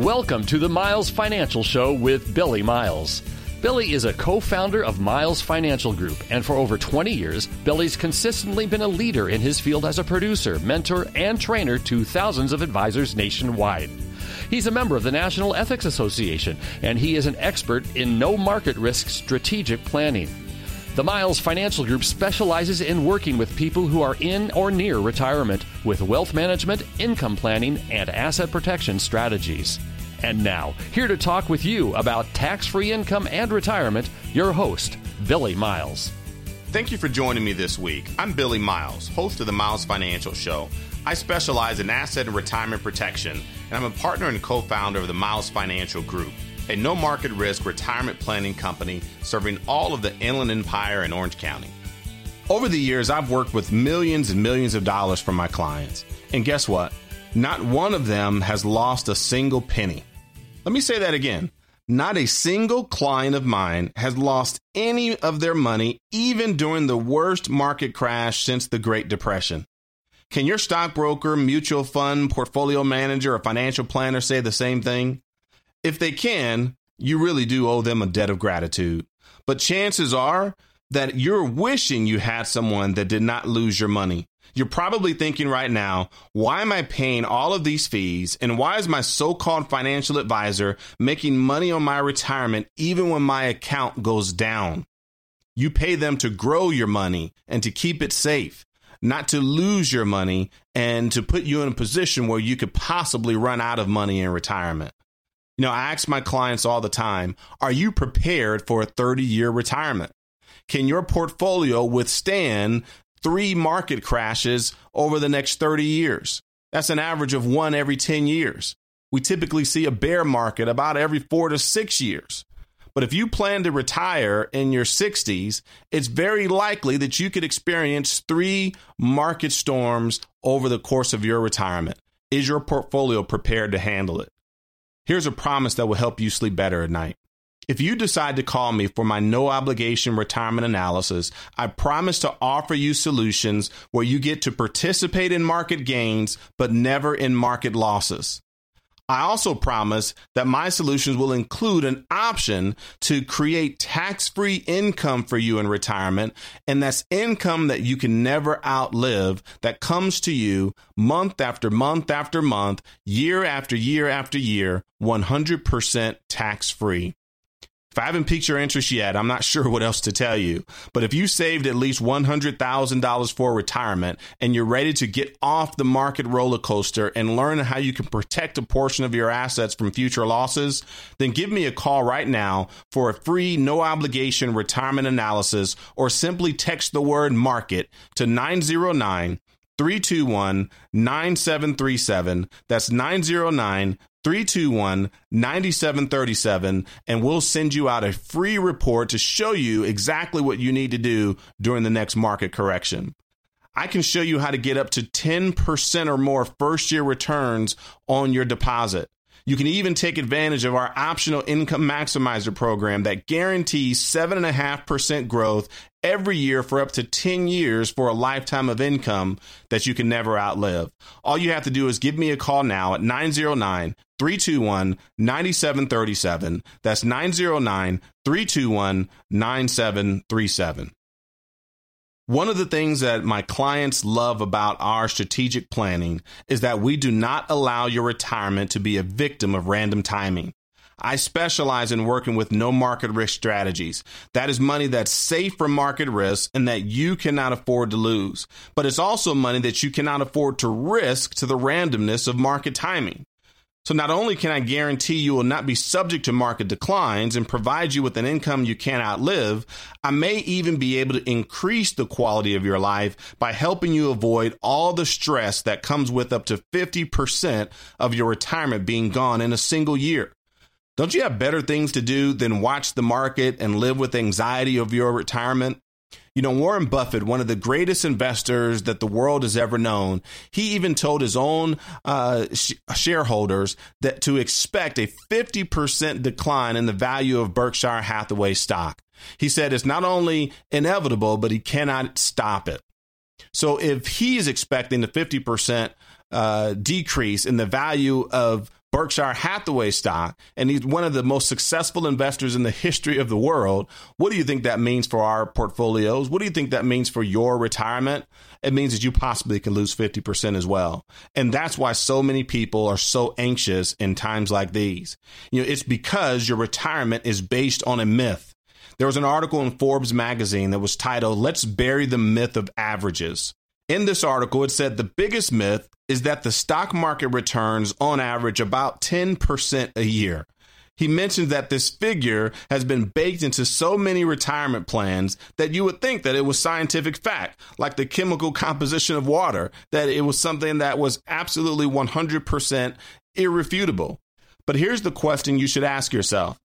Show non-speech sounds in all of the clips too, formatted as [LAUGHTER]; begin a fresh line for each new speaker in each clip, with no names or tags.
Welcome to the Miles Financial Show with Billy Miles. Billy is a co founder of Miles Financial Group, and for over 20 years, Billy's consistently been a leader in his field as a producer, mentor, and trainer to thousands of advisors nationwide. He's a member of the National Ethics Association, and he is an expert in no market risk strategic planning. The Miles Financial Group specializes in working with people who are in or near retirement with wealth management, income planning, and asset protection strategies. And now, here to talk with you about tax free income and retirement, your host, Billy Miles.
Thank you for joining me this week. I'm Billy Miles, host of the Miles Financial Show. I specialize in asset and retirement protection, and I'm a partner and co founder of the Miles Financial Group a no market risk retirement planning company serving all of the Inland Empire and Orange County. Over the years, I've worked with millions and millions of dollars for my clients. And guess what? Not one of them has lost a single penny. Let me say that again. Not a single client of mine has lost any of their money, even during the worst market crash since the Great Depression. Can your stockbroker, mutual fund, portfolio manager, or financial planner say the same thing? If they can, you really do owe them a debt of gratitude. But chances are that you're wishing you had someone that did not lose your money. You're probably thinking right now, why am I paying all of these fees? And why is my so called financial advisor making money on my retirement even when my account goes down? You pay them to grow your money and to keep it safe, not to lose your money and to put you in a position where you could possibly run out of money in retirement. You know, I ask my clients all the time, are you prepared for a 30 year retirement? Can your portfolio withstand three market crashes over the next 30 years? That's an average of one every 10 years. We typically see a bear market about every four to six years. But if you plan to retire in your 60s, it's very likely that you could experience three market storms over the course of your retirement. Is your portfolio prepared to handle it? Here's a promise that will help you sleep better at night. If you decide to call me for my no obligation retirement analysis, I promise to offer you solutions where you get to participate in market gains, but never in market losses. I also promise that my solutions will include an option to create tax free income for you in retirement. And that's income that you can never outlive that comes to you month after month after month, year after year after year, 100% tax free. If I haven't piqued your interest yet, I'm not [LAUGHS] sure what else to tell you. But if you saved at least $100,000 for retirement and you're ready to get off the market roller coaster and learn how you can protect a portion of your assets from future losses, then give me a call right now for a free, no obligation retirement analysis or simply text the word market to 909 321 9737. That's 909 321 9737 and we'll send you out a free report to show you exactly what you need to do during the next market correction. I can show you how to get up to 10% or more first year returns on your deposit. You can even take advantage of our optional income maximizer program that guarantees 7.5% growth every year for up to 10 years for a lifetime of income that you can never outlive. All you have to do is give me a call now at 909 321 9737. That's 909 321 9737. One of the things that my clients love about our strategic planning is that we do not allow your retirement to be a victim of random timing. I specialize in working with no market risk strategies. That is money that's safe from market risk and that you cannot afford to lose. But it's also money that you cannot afford to risk to the randomness of market timing. So not only can I guarantee you will not be subject to market declines and provide you with an income you can't outlive, I may even be able to increase the quality of your life by helping you avoid all the stress that comes with up to 50% of your retirement being gone in a single year. Don't you have better things to do than watch the market and live with anxiety of your retirement? You know, Warren Buffett, one of the greatest investors that the world has ever known, he even told his own uh, sh- shareholders that to expect a 50% decline in the value of Berkshire Hathaway stock. He said it's not only inevitable, but he cannot stop it. So if he is expecting the 50% uh, decrease in the value of Berkshire Hathaway stock, and he's one of the most successful investors in the history of the world. What do you think that means for our portfolios? What do you think that means for your retirement? It means that you possibly can lose 50% as well. And that's why so many people are so anxious in times like these. You know, it's because your retirement is based on a myth. There was an article in Forbes magazine that was titled, Let's Bury the Myth of Averages. In this article, it said the biggest myth is that the stock market returns on average about 10% a year. He mentioned that this figure has been baked into so many retirement plans that you would think that it was scientific fact, like the chemical composition of water, that it was something that was absolutely 100% irrefutable. But here's the question you should ask yourself.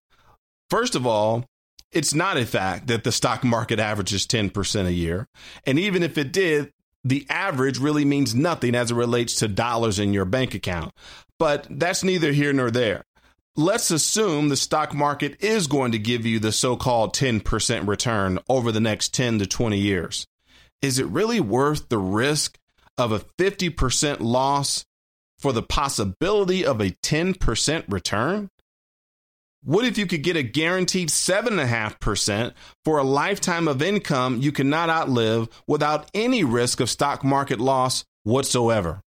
First of all, it's not a fact that the stock market averages 10% a year. And even if it did, the average really means nothing as it relates to dollars in your bank account. But that's neither here nor there. Let's assume the stock market is going to give you the so called 10% return over the next 10 to 20 years. Is it really worth the risk of a 50% loss for the possibility of a 10% return? What if you could get a guaranteed 7.5% for a lifetime of income you cannot outlive without any risk of stock market loss whatsoever?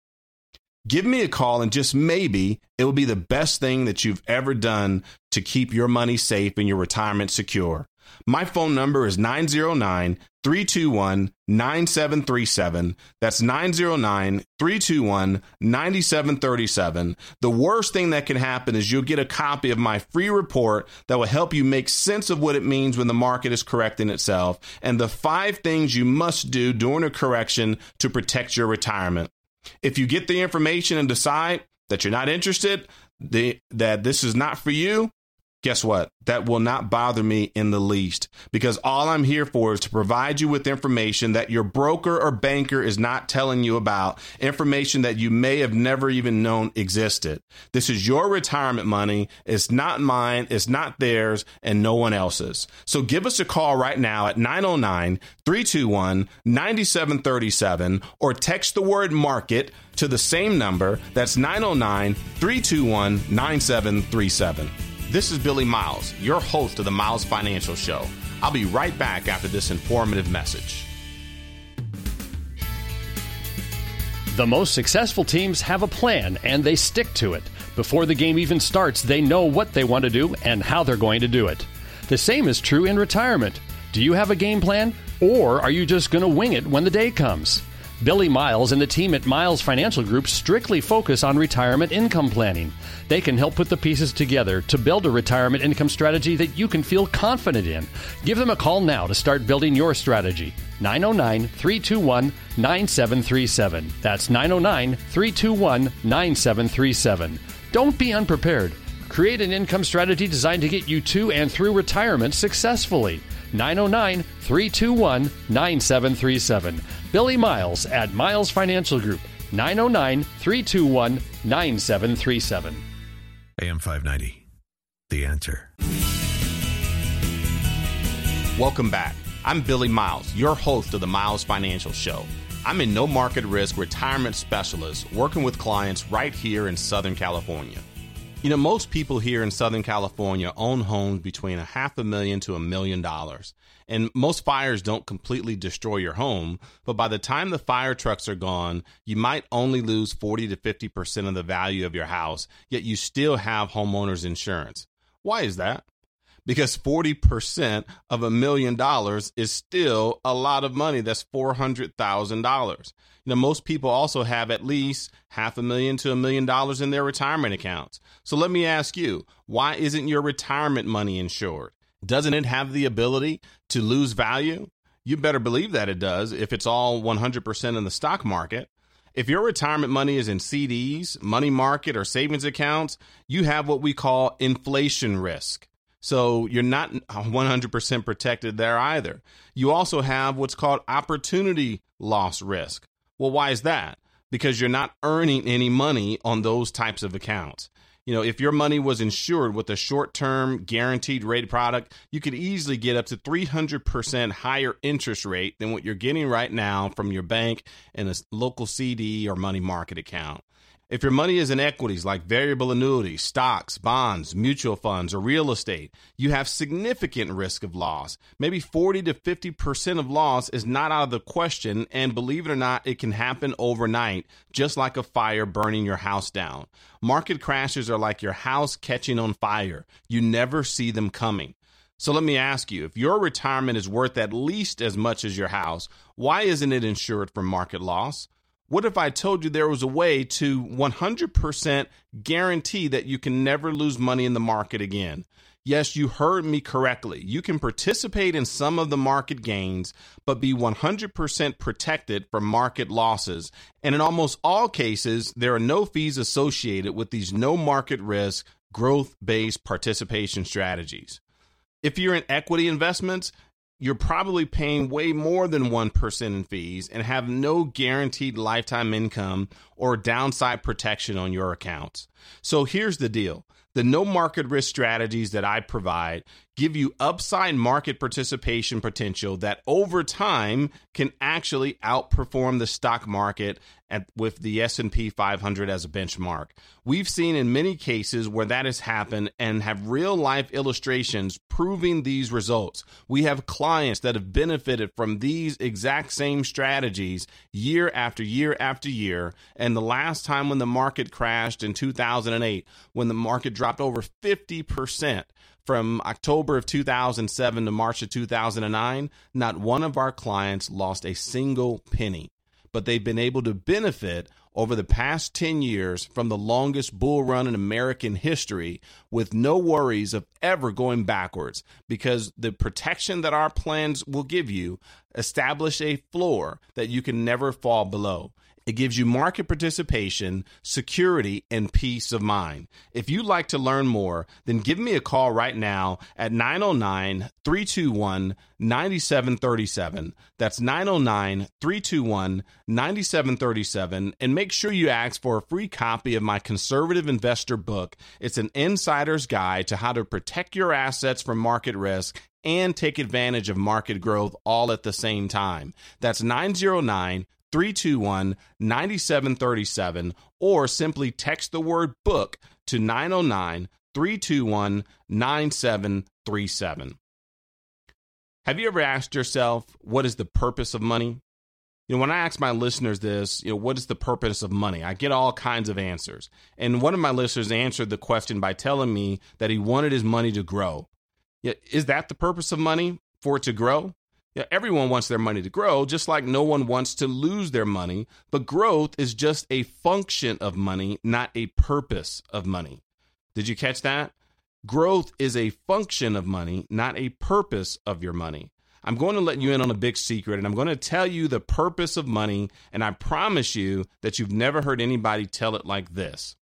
Give me a call and just maybe it will be the best thing that you've ever done to keep your money safe and your retirement secure. My phone number is 909 321 9737. That's 909 321 9737. The worst thing that can happen is you'll get a copy of my free report that will help you make sense of what it means when the market is correcting itself and the five things you must do during a correction to protect your retirement. If you get the information and decide that you're not interested, the, that this is not for you, guess what? That will not bother me in the least because all I'm here for is to provide you with information that your broker or banker is not telling you about, information that you may have never even known existed. This is your retirement money. It's not mine, it's not theirs, and no one else's. So give us a call right now at 909 321 9737 or text the word market to the same number. That's 909 321 9737. This is Billy Miles, your host of the Miles Financial Show. I'll be right back after this informative message.
The most successful teams have a plan and they stick to it. Before the game even starts, they know what they want to do and how they're going to do it. The same is true in retirement. Do you have a game plan or are you just going to wing it when the day comes? Billy Miles and the team at Miles Financial Group strictly focus on retirement income planning. They can help put the pieces together to build a retirement income strategy that you can feel confident in. Give them a call now to start building your strategy. 909 321 9737. That's 909 321 9737. Don't be unprepared. Create an income strategy designed to get you to and through retirement successfully. 909 321 9737. Billy Miles at Miles Financial Group, 909 321 9737.
AM 590, The Answer.
Welcome back. I'm Billy Miles, your host of the Miles Financial Show. I'm a no market risk retirement specialist working with clients right here in Southern California. You know, most people here in Southern California own homes between a half a million to a million dollars. And most fires don't completely destroy your home, but by the time the fire trucks are gone, you might only lose 40 to 50% of the value of your house, yet you still have homeowners insurance. Why is that? Because 40% of a million dollars is still a lot of money. That's $400,000. You know, most people also have at least half a million to a million dollars in their retirement accounts. So let me ask you, why isn't your retirement money insured? Doesn't it have the ability to lose value? You better believe that it does if it's all 100% in the stock market. If your retirement money is in CDs, money market, or savings accounts, you have what we call inflation risk. So you're not 100% protected there either. You also have what's called opportunity loss risk. Well, why is that? Because you're not earning any money on those types of accounts. You know, if your money was insured with a short term guaranteed rate product, you could easily get up to 300% higher interest rate than what you're getting right now from your bank and a local CD or money market account. If your money is in equities like variable annuities, stocks, bonds, mutual funds, or real estate, you have significant risk of loss. Maybe 40 to 50% of loss is not out of the question, and believe it or not, it can happen overnight, just like a fire burning your house down. Market crashes are like your house catching on fire. You never see them coming. So let me ask you if your retirement is worth at least as much as your house, why isn't it insured from market loss? What if I told you there was a way to 100% guarantee that you can never lose money in the market again? Yes, you heard me correctly. You can participate in some of the market gains, but be 100% protected from market losses. And in almost all cases, there are no fees associated with these no market risk, growth based participation strategies. If you're in equity investments, you're probably paying way more than 1% in fees and have no guaranteed lifetime income or downside protection on your accounts. So here's the deal the no market risk strategies that I provide give you upside market participation potential that over time can actually outperform the stock market at, with the S&P 500 as a benchmark. We've seen in many cases where that has happened and have real life illustrations proving these results. We have clients that have benefited from these exact same strategies year after year after year and the last time when the market crashed in 2008 when the market dropped over 50% from October of 2007 to March of 2009, not one of our clients lost a single penny, but they've been able to benefit over the past 10 years from the longest bull run in American history with no worries of ever going backwards because the protection that our plans will give you establish a floor that you can never fall below. It gives you market participation, security, and peace of mind. If you'd like to learn more, then give me a call right now at 909 321 9737. That's 909 321 9737. And make sure you ask for a free copy of my conservative investor book. It's an insider's guide to how to protect your assets from market risk and take advantage of market growth all at the same time. That's 909 321 9737 or simply text the word book to 909 321 9737. Have you ever asked yourself, what is the purpose of money? You know, when I ask my listeners this, you know, what is the purpose of money? I get all kinds of answers. And one of my listeners answered the question by telling me that he wanted his money to grow. Is that the purpose of money? For it to grow? Yeah, everyone wants their money to grow, just like no one wants to lose their money. But growth is just a function of money, not a purpose of money. Did you catch that? Growth is a function of money, not a purpose of your money. I'm going to let you in on a big secret and I'm going to tell you the purpose of money. And I promise you that you've never heard anybody tell it like this.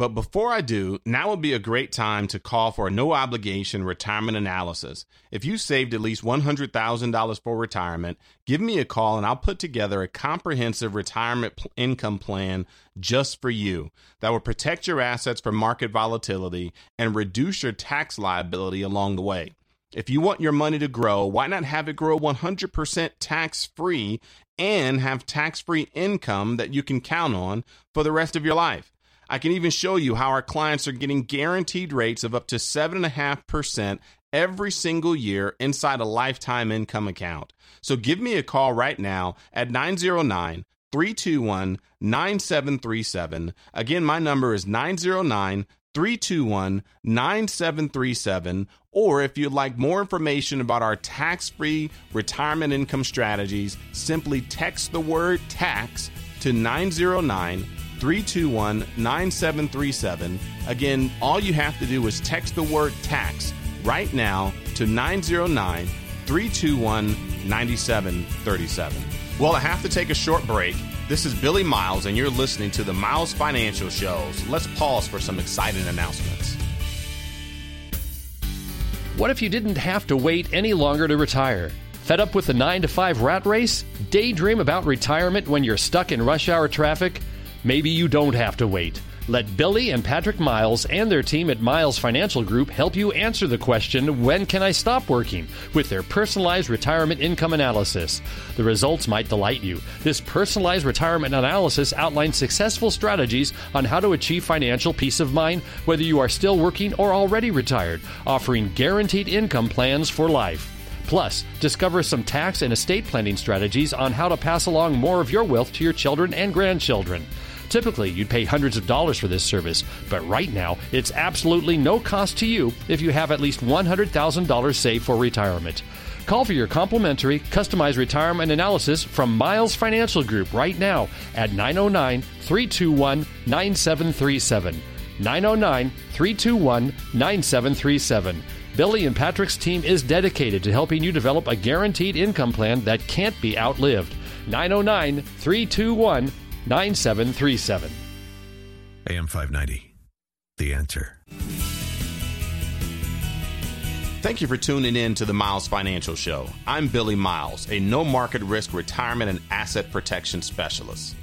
But before I do, now would be a great time to call for a no obligation retirement analysis. If you saved at least $100,000 for retirement, give me a call and I'll put together a comprehensive retirement p- income plan just for you that will protect your assets from market volatility and reduce your tax liability along the way. If you want your money to grow, why not have it grow 100% tax free and have tax free income that you can count on for the rest of your life? I can even show you how our clients are getting guaranteed rates of up to 7.5% every single year inside a lifetime income account. So give me a call right now at 909 321 9737. Again, my number is 909 321 9737. Or if you'd like more information about our tax free retirement income strategies, simply text the word tax to 909 321 9737. Again, all you have to do is text the word tax right now to 909 321 9737. Well, I have to take a short break. This is Billy Miles, and you're listening to the Miles Financial Shows. Let's pause for some exciting announcements.
What if you didn't have to wait any longer to retire? Fed up with the 9 to 5 rat race? Daydream about retirement when you're stuck in rush hour traffic? Maybe you don't have to wait. Let Billy and Patrick Miles and their team at Miles Financial Group help you answer the question, When can I stop working? with their personalized retirement income analysis. The results might delight you. This personalized retirement analysis outlines successful strategies on how to achieve financial peace of mind, whether you are still working or already retired, offering guaranteed income plans for life. Plus, discover some tax and estate planning strategies on how to pass along more of your wealth to your children and grandchildren. Typically, you'd pay hundreds of dollars for this service, but right now, it's absolutely no cost to you if you have at least $100,000 saved for retirement. Call for your complimentary, customized retirement analysis from Miles Financial Group right now at 909 321 9737. 909 321 9737. Billy and Patrick's team is dedicated to helping you develop a guaranteed income plan that can't be outlived. 909 321 9737.
AM 590. The answer.
Thank you for tuning in to the Miles Financial Show. I'm Billy Miles, a no market risk retirement and asset protection specialist.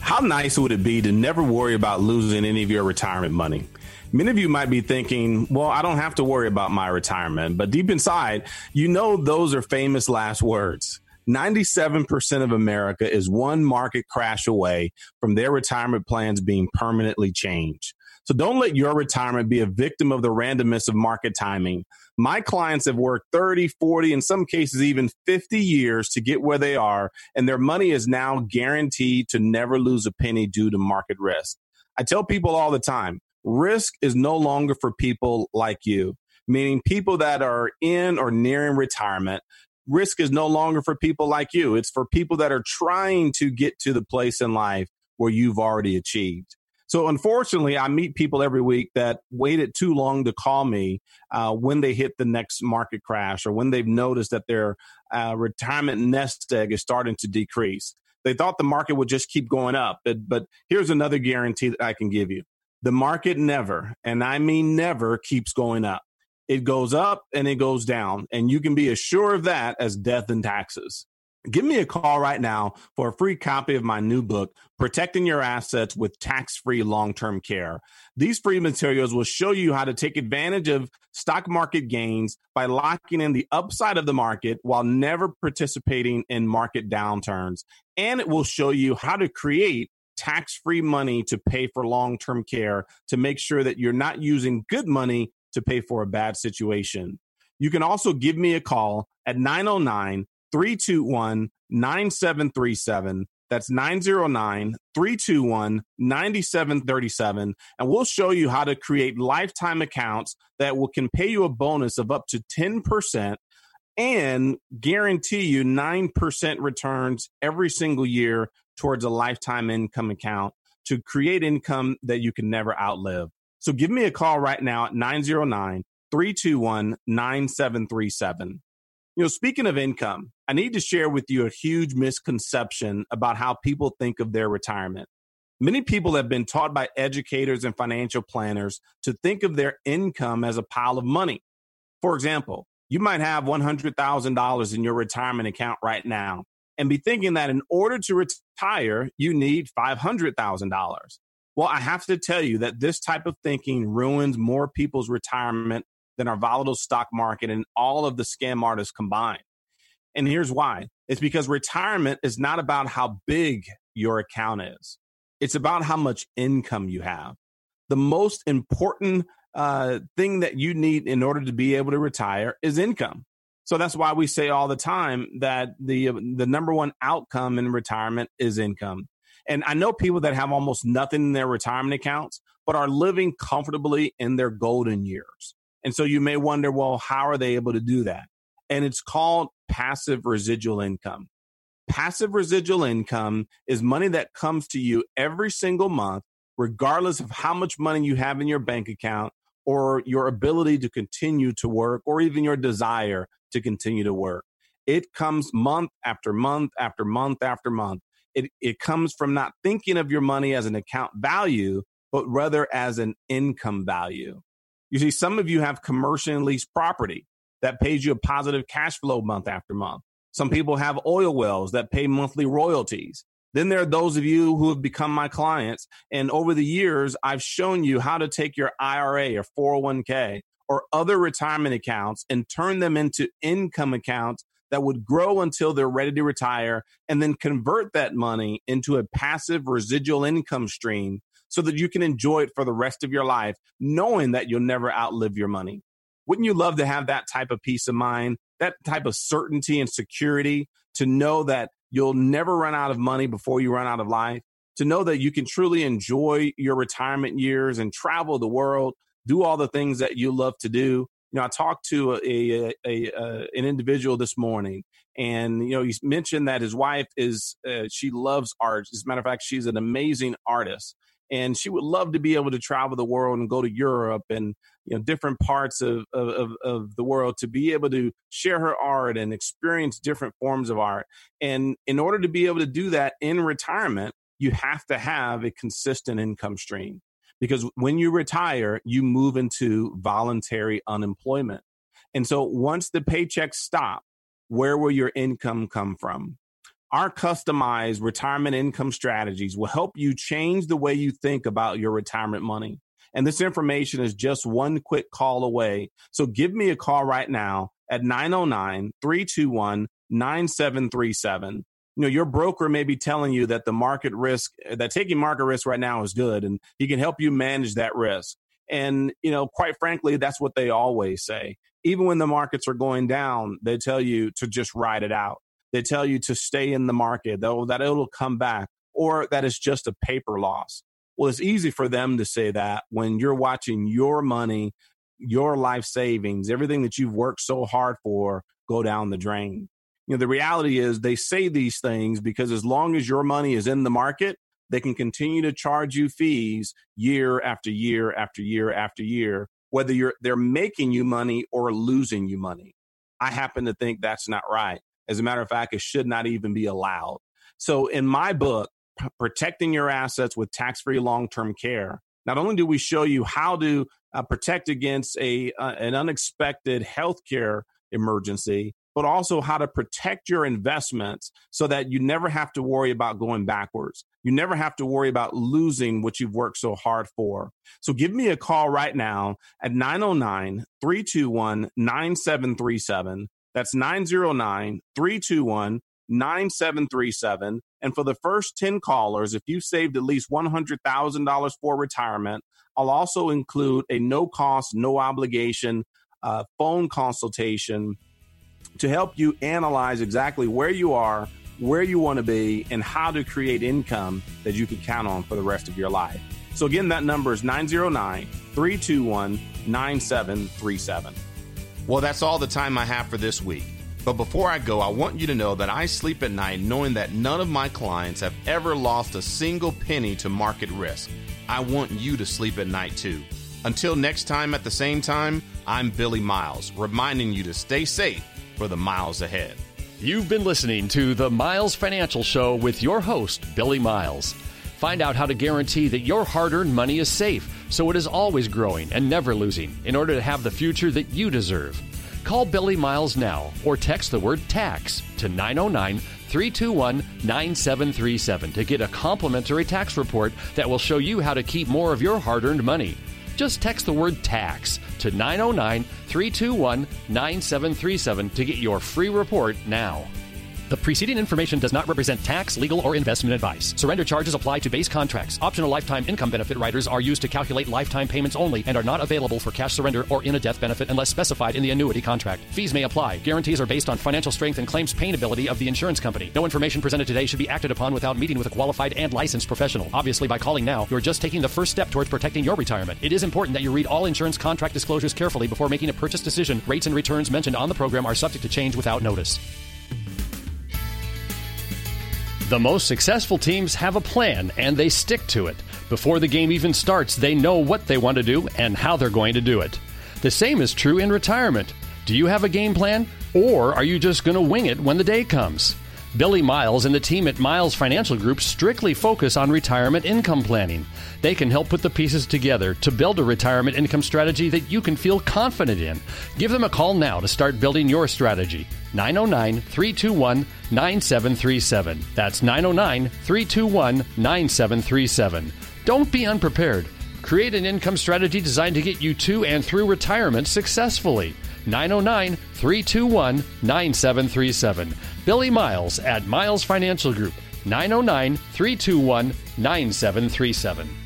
How nice would it be to never worry about losing any of your retirement money? Many of you might be thinking, well, I don't have to worry about my retirement. But deep inside, you know those are famous last words. 97% of America is one market crash away from their retirement plans being permanently changed. So don't let your retirement be a victim of the randomness of market timing. My clients have worked 30, 40, in some cases even 50 years to get where they are, and their money is now guaranteed to never lose a penny due to market risk. I tell people all the time risk is no longer for people like you, meaning people that are in or nearing retirement risk is no longer for people like you. It's for people that are trying to get to the place in life where you've already achieved. So unfortunately, I meet people every week that waited too long to call me uh, when they hit the next market crash or when they've noticed that their uh, retirement nest egg is starting to decrease. They thought the market would just keep going up, but, but here's another guarantee that I can give you: the market never, and I mean never, keeps going up it goes up and it goes down. And you can be as sure of that as death and taxes. Give me a call right now for a free copy of my new book, Protecting Your Assets with Tax Free Long Term Care. These free materials will show you how to take advantage of stock market gains by locking in the upside of the market while never participating in market downturns. And it will show you how to create tax free money to pay for long term care to make sure that you're not using good money to pay for a bad situation. You can also give me a call at 909 321 9737. That's 909 321 9737. And we'll show you how to create lifetime accounts that will can pay you a bonus of up to 10% and guarantee you 9% returns every single year towards a lifetime income account to create income that you can never outlive. So give me a call right now at 909 321 9737. You know, speaking of income, I need to share with you a huge misconception about how people think of their retirement. Many people have been taught by educators and financial planners to think of their income as a pile of money. For example, you might have $100,000 in your retirement account right now and be thinking that in order to retire, you need $500,000. Well, I have to tell you that this type of thinking ruins more people's retirement than our volatile stock market and all of the scam artists combined. And here's why it's because retirement is not about how big your account is, it's about how much income you have. The most important uh, thing that you need in order to be able to retire is income. So that's why we say all the time that the the number one outcome in retirement is income. And I know people that have almost nothing in their retirement accounts, but are living comfortably in their golden years. And so you may wonder, well, how are they able to do that? And it's called passive residual income. Passive residual income is money that comes to you every single month, regardless of how much money you have in your bank account or your ability to continue to work or even your desire to continue to work. It comes month after month after month after month it, it comes from not thinking of your money as an account value, but rather as an income value. You see, some of you have commercial lease property that pays you a positive cash flow month after month. Some people have oil wells that pay monthly royalties. Then there are those of you who have become my clients. And over the years, I've shown you how to take your IRA or 401k or other retirement accounts and turn them into income accounts that would grow until they're ready to retire and then convert that money into a passive residual income stream so that you can enjoy it for the rest of your life, knowing that you'll never outlive your money. Wouldn't you love to have that type of peace of mind, that type of certainty and security to know that you'll never run out of money before you run out of life? To know that you can truly enjoy your retirement years and travel the world, do all the things that you love to do. Know, I talked to a, a, a, a an individual this morning, and you know, he mentioned that his wife is uh, she loves art. As a matter of fact, she's an amazing artist, and she would love to be able to travel the world and go to Europe and you know different parts of, of, of the world to be able to share her art and experience different forms of art. And in order to be able to do that in retirement, you have to have a consistent income stream because when you retire, you move into voluntary unemployment. And so once the paychecks stop, where will your income come from? Our customized retirement income strategies will help you change the way you think about your retirement money. And this information is just one quick call away. So give me a call right now at 909 321 9737. You know, your broker may be telling you that the market risk, that taking market risk right now is good, and he can help you manage that risk. And, you know, quite frankly, that's what they always say. Even when the markets are going down, they tell you to just ride it out. They tell you to stay in the market, though, that it'll come back, or that it's just a paper loss. Well, it's easy for them to say that when you're watching your money, your life savings, everything that you've worked so hard for go down the drain. You know, the reality is they say these things because as long as your money is in the market, they can continue to charge you fees year after year after year after year, whether you're they're making you money or losing you money. I happen to think that's not right. As a matter of fact, it should not even be allowed. So in my book, protecting your assets with tax-free long-term care. Not only do we show you how to uh, protect against a uh, an unexpected healthcare emergency, but also how to protect your investments so that you never have to worry about going backwards. You never have to worry about losing what you've worked so hard for. So give me a call right now at 909 321 9737. That's 909 321 9737. And for the first 10 callers, if you saved at least $100,000 for retirement, I'll also include a no cost, no obligation uh, phone consultation to help you analyze exactly where you are, where you want to be, and how to create income that you can count on for the rest of your life. So, again, that number is 909 321 9737.
Well, that's all the time I have for this week. But before I go, I want you to know that I sleep at night knowing that none of my clients have ever lost a single penny to market risk. I want you to sleep at night too. Until next time at the same time, I'm Billy Miles, reminding you to stay safe for the miles ahead.
You've been listening to the Miles Financial Show with your host, Billy Miles. Find out how to guarantee that your hard earned money is safe so it is always growing and never losing in order to have the future that you deserve. Call Billy Miles now or text the word tax to 909 321 9737 to get a complimentary tax report that will show you how to keep more of your hard earned money. Just text the word tax to 909 321 9737 to get your free report now. The preceding information does not represent tax, legal, or investment advice. Surrender charges apply to base contracts. Optional lifetime income benefit riders are used to calculate lifetime payments only and are not available for cash surrender or in a death benefit unless specified in the annuity contract. Fees may apply. Guarantees are based on financial strength and claims paying ability of the insurance company. No information presented today should be acted upon without meeting with a qualified and licensed professional. Obviously, by calling now, you are just taking the first step towards protecting your retirement. It is important that you read all insurance contract disclosures carefully before making a purchase decision. Rates and returns mentioned on the program are subject to change without notice. The most successful teams have a plan and they stick to it. Before the game even starts, they know what they want to do and how they're going to do it. The same is true in retirement. Do you have a game plan or are you just going to wing it when the day comes? Billy Miles and the team at Miles Financial Group strictly focus on retirement income planning. They can help put the pieces together to build a retirement income strategy that you can feel confident in. Give them a call now to start building your strategy. 909 321 9737. That's 909 321 9737. Don't be unprepared. Create an income strategy designed to get you to and through retirement successfully. 909 321 9737. Billy Miles at Miles Financial Group. 909 321 9737.